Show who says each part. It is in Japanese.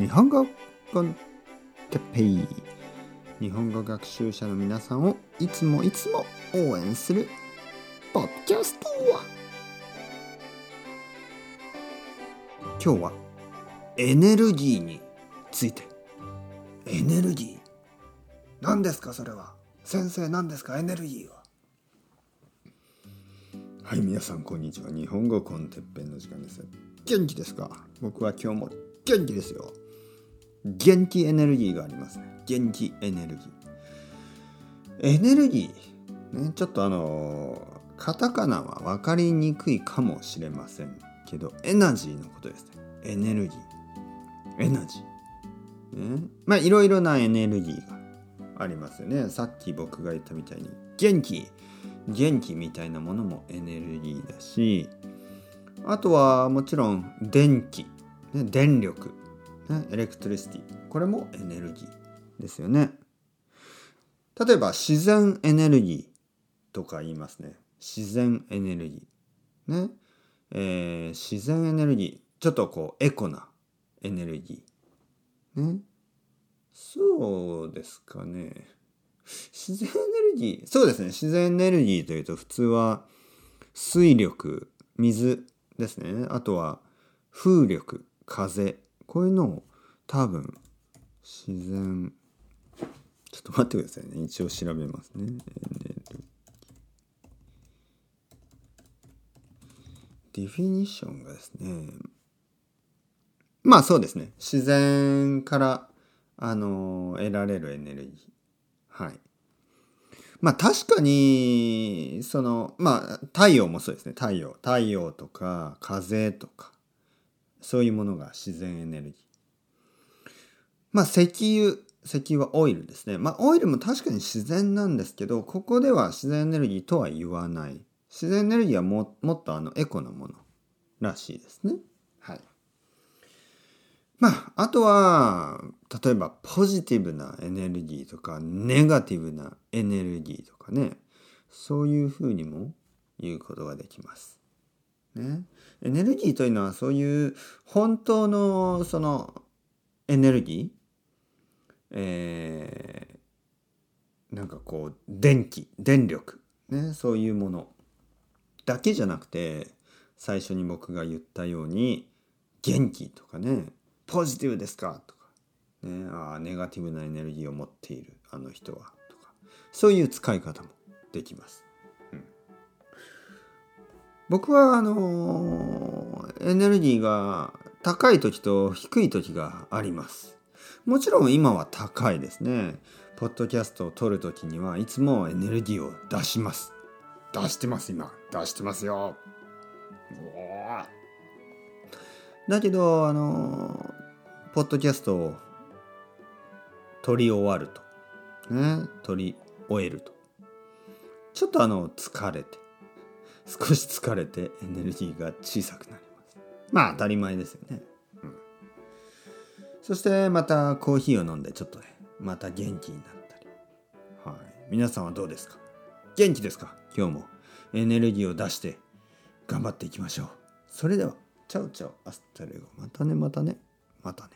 Speaker 1: 日本語コンテッペイ。日本語学習者の皆さんをいつもいつも応援するポッキャスト今日はエネルギーについて。エネルギー。何ですかそれは。先生何ですかエネルギーは。はい皆さんこんにちは。日本語コンテッペンの時間です。元気ですか？僕は今日も元気ですよ。元気エネルギーがありますね。元気エネルギー。エネルギー。ねちょっとあのカタカナは分かりにくいかもしれませんけどエナジーのことですね。エネルギー。エナジー、ね、まあいろいろなエネルギーがありますよね。さっき僕が言ったみたいに元気。元気みたいなものもエネルギーだしあとはもちろん電気、ね、電力、ね、エレクトリシティこれもエネルギーですよね。例えば自然エネルギーとか言いますね。自然エネルギー。ね、えー、自然エネルギー。ちょっとこうエコなエネルギー。ね。そうですかね。自然エネルギー。そうですね。自然エネルギーというと普通は水力水ですね。あとは風力風。こういうのを多分自然ちょっと待ってくださいね。一応調べますね。ディフィニッションがですね。まあそうですね。自然からあの得られるエネルギー。はい。まあ確かにそのまあ太陽もそうですね。太陽。太陽とか風とかそういうものが自然エネルギー。まあ石油石油はオイルですね。まあオイルも確かに自然なんですけどここでは自然エネルギーとは言わない。自然エネルギーはももっとあのエコなものらしいですね。はい。まあ、あとは、例えばポジティブなエネルギーとか、ネガティブなエネルギーとかね、そういうふうにも言うことができます。ね。エネルギーというのはそういう本当のそのエネルギー、えー、なんかこう、電気、電力、ね、そういうものだけじゃなくて、最初に僕が言ったように、元気とかね、ポジティブですかとか、ね、あネガティブなエネルギーを持っているあの人はとかそういう使い方もできます。僕はあのエネルギーが高い時と低い時があります。もちろん今は高いですね。ポッドキャストを撮る時にはいつもエネルギーを出します。出してます今。出してますよ。だけどあのポッドキャストを撮り終わるとね撮り終えるとちょっとあの疲れて少し疲れてエネルギーが小さくなります。まあ当たり前ですよね、うん、そしてまたコーヒーを飲んでちょっとねまた元気になったり。はい。皆さんはどうですか？元気ですか？今日も。エネルギーを出して頑張っていきましょう。それではチャウチャウアスタレゴ。またねまたね。またね。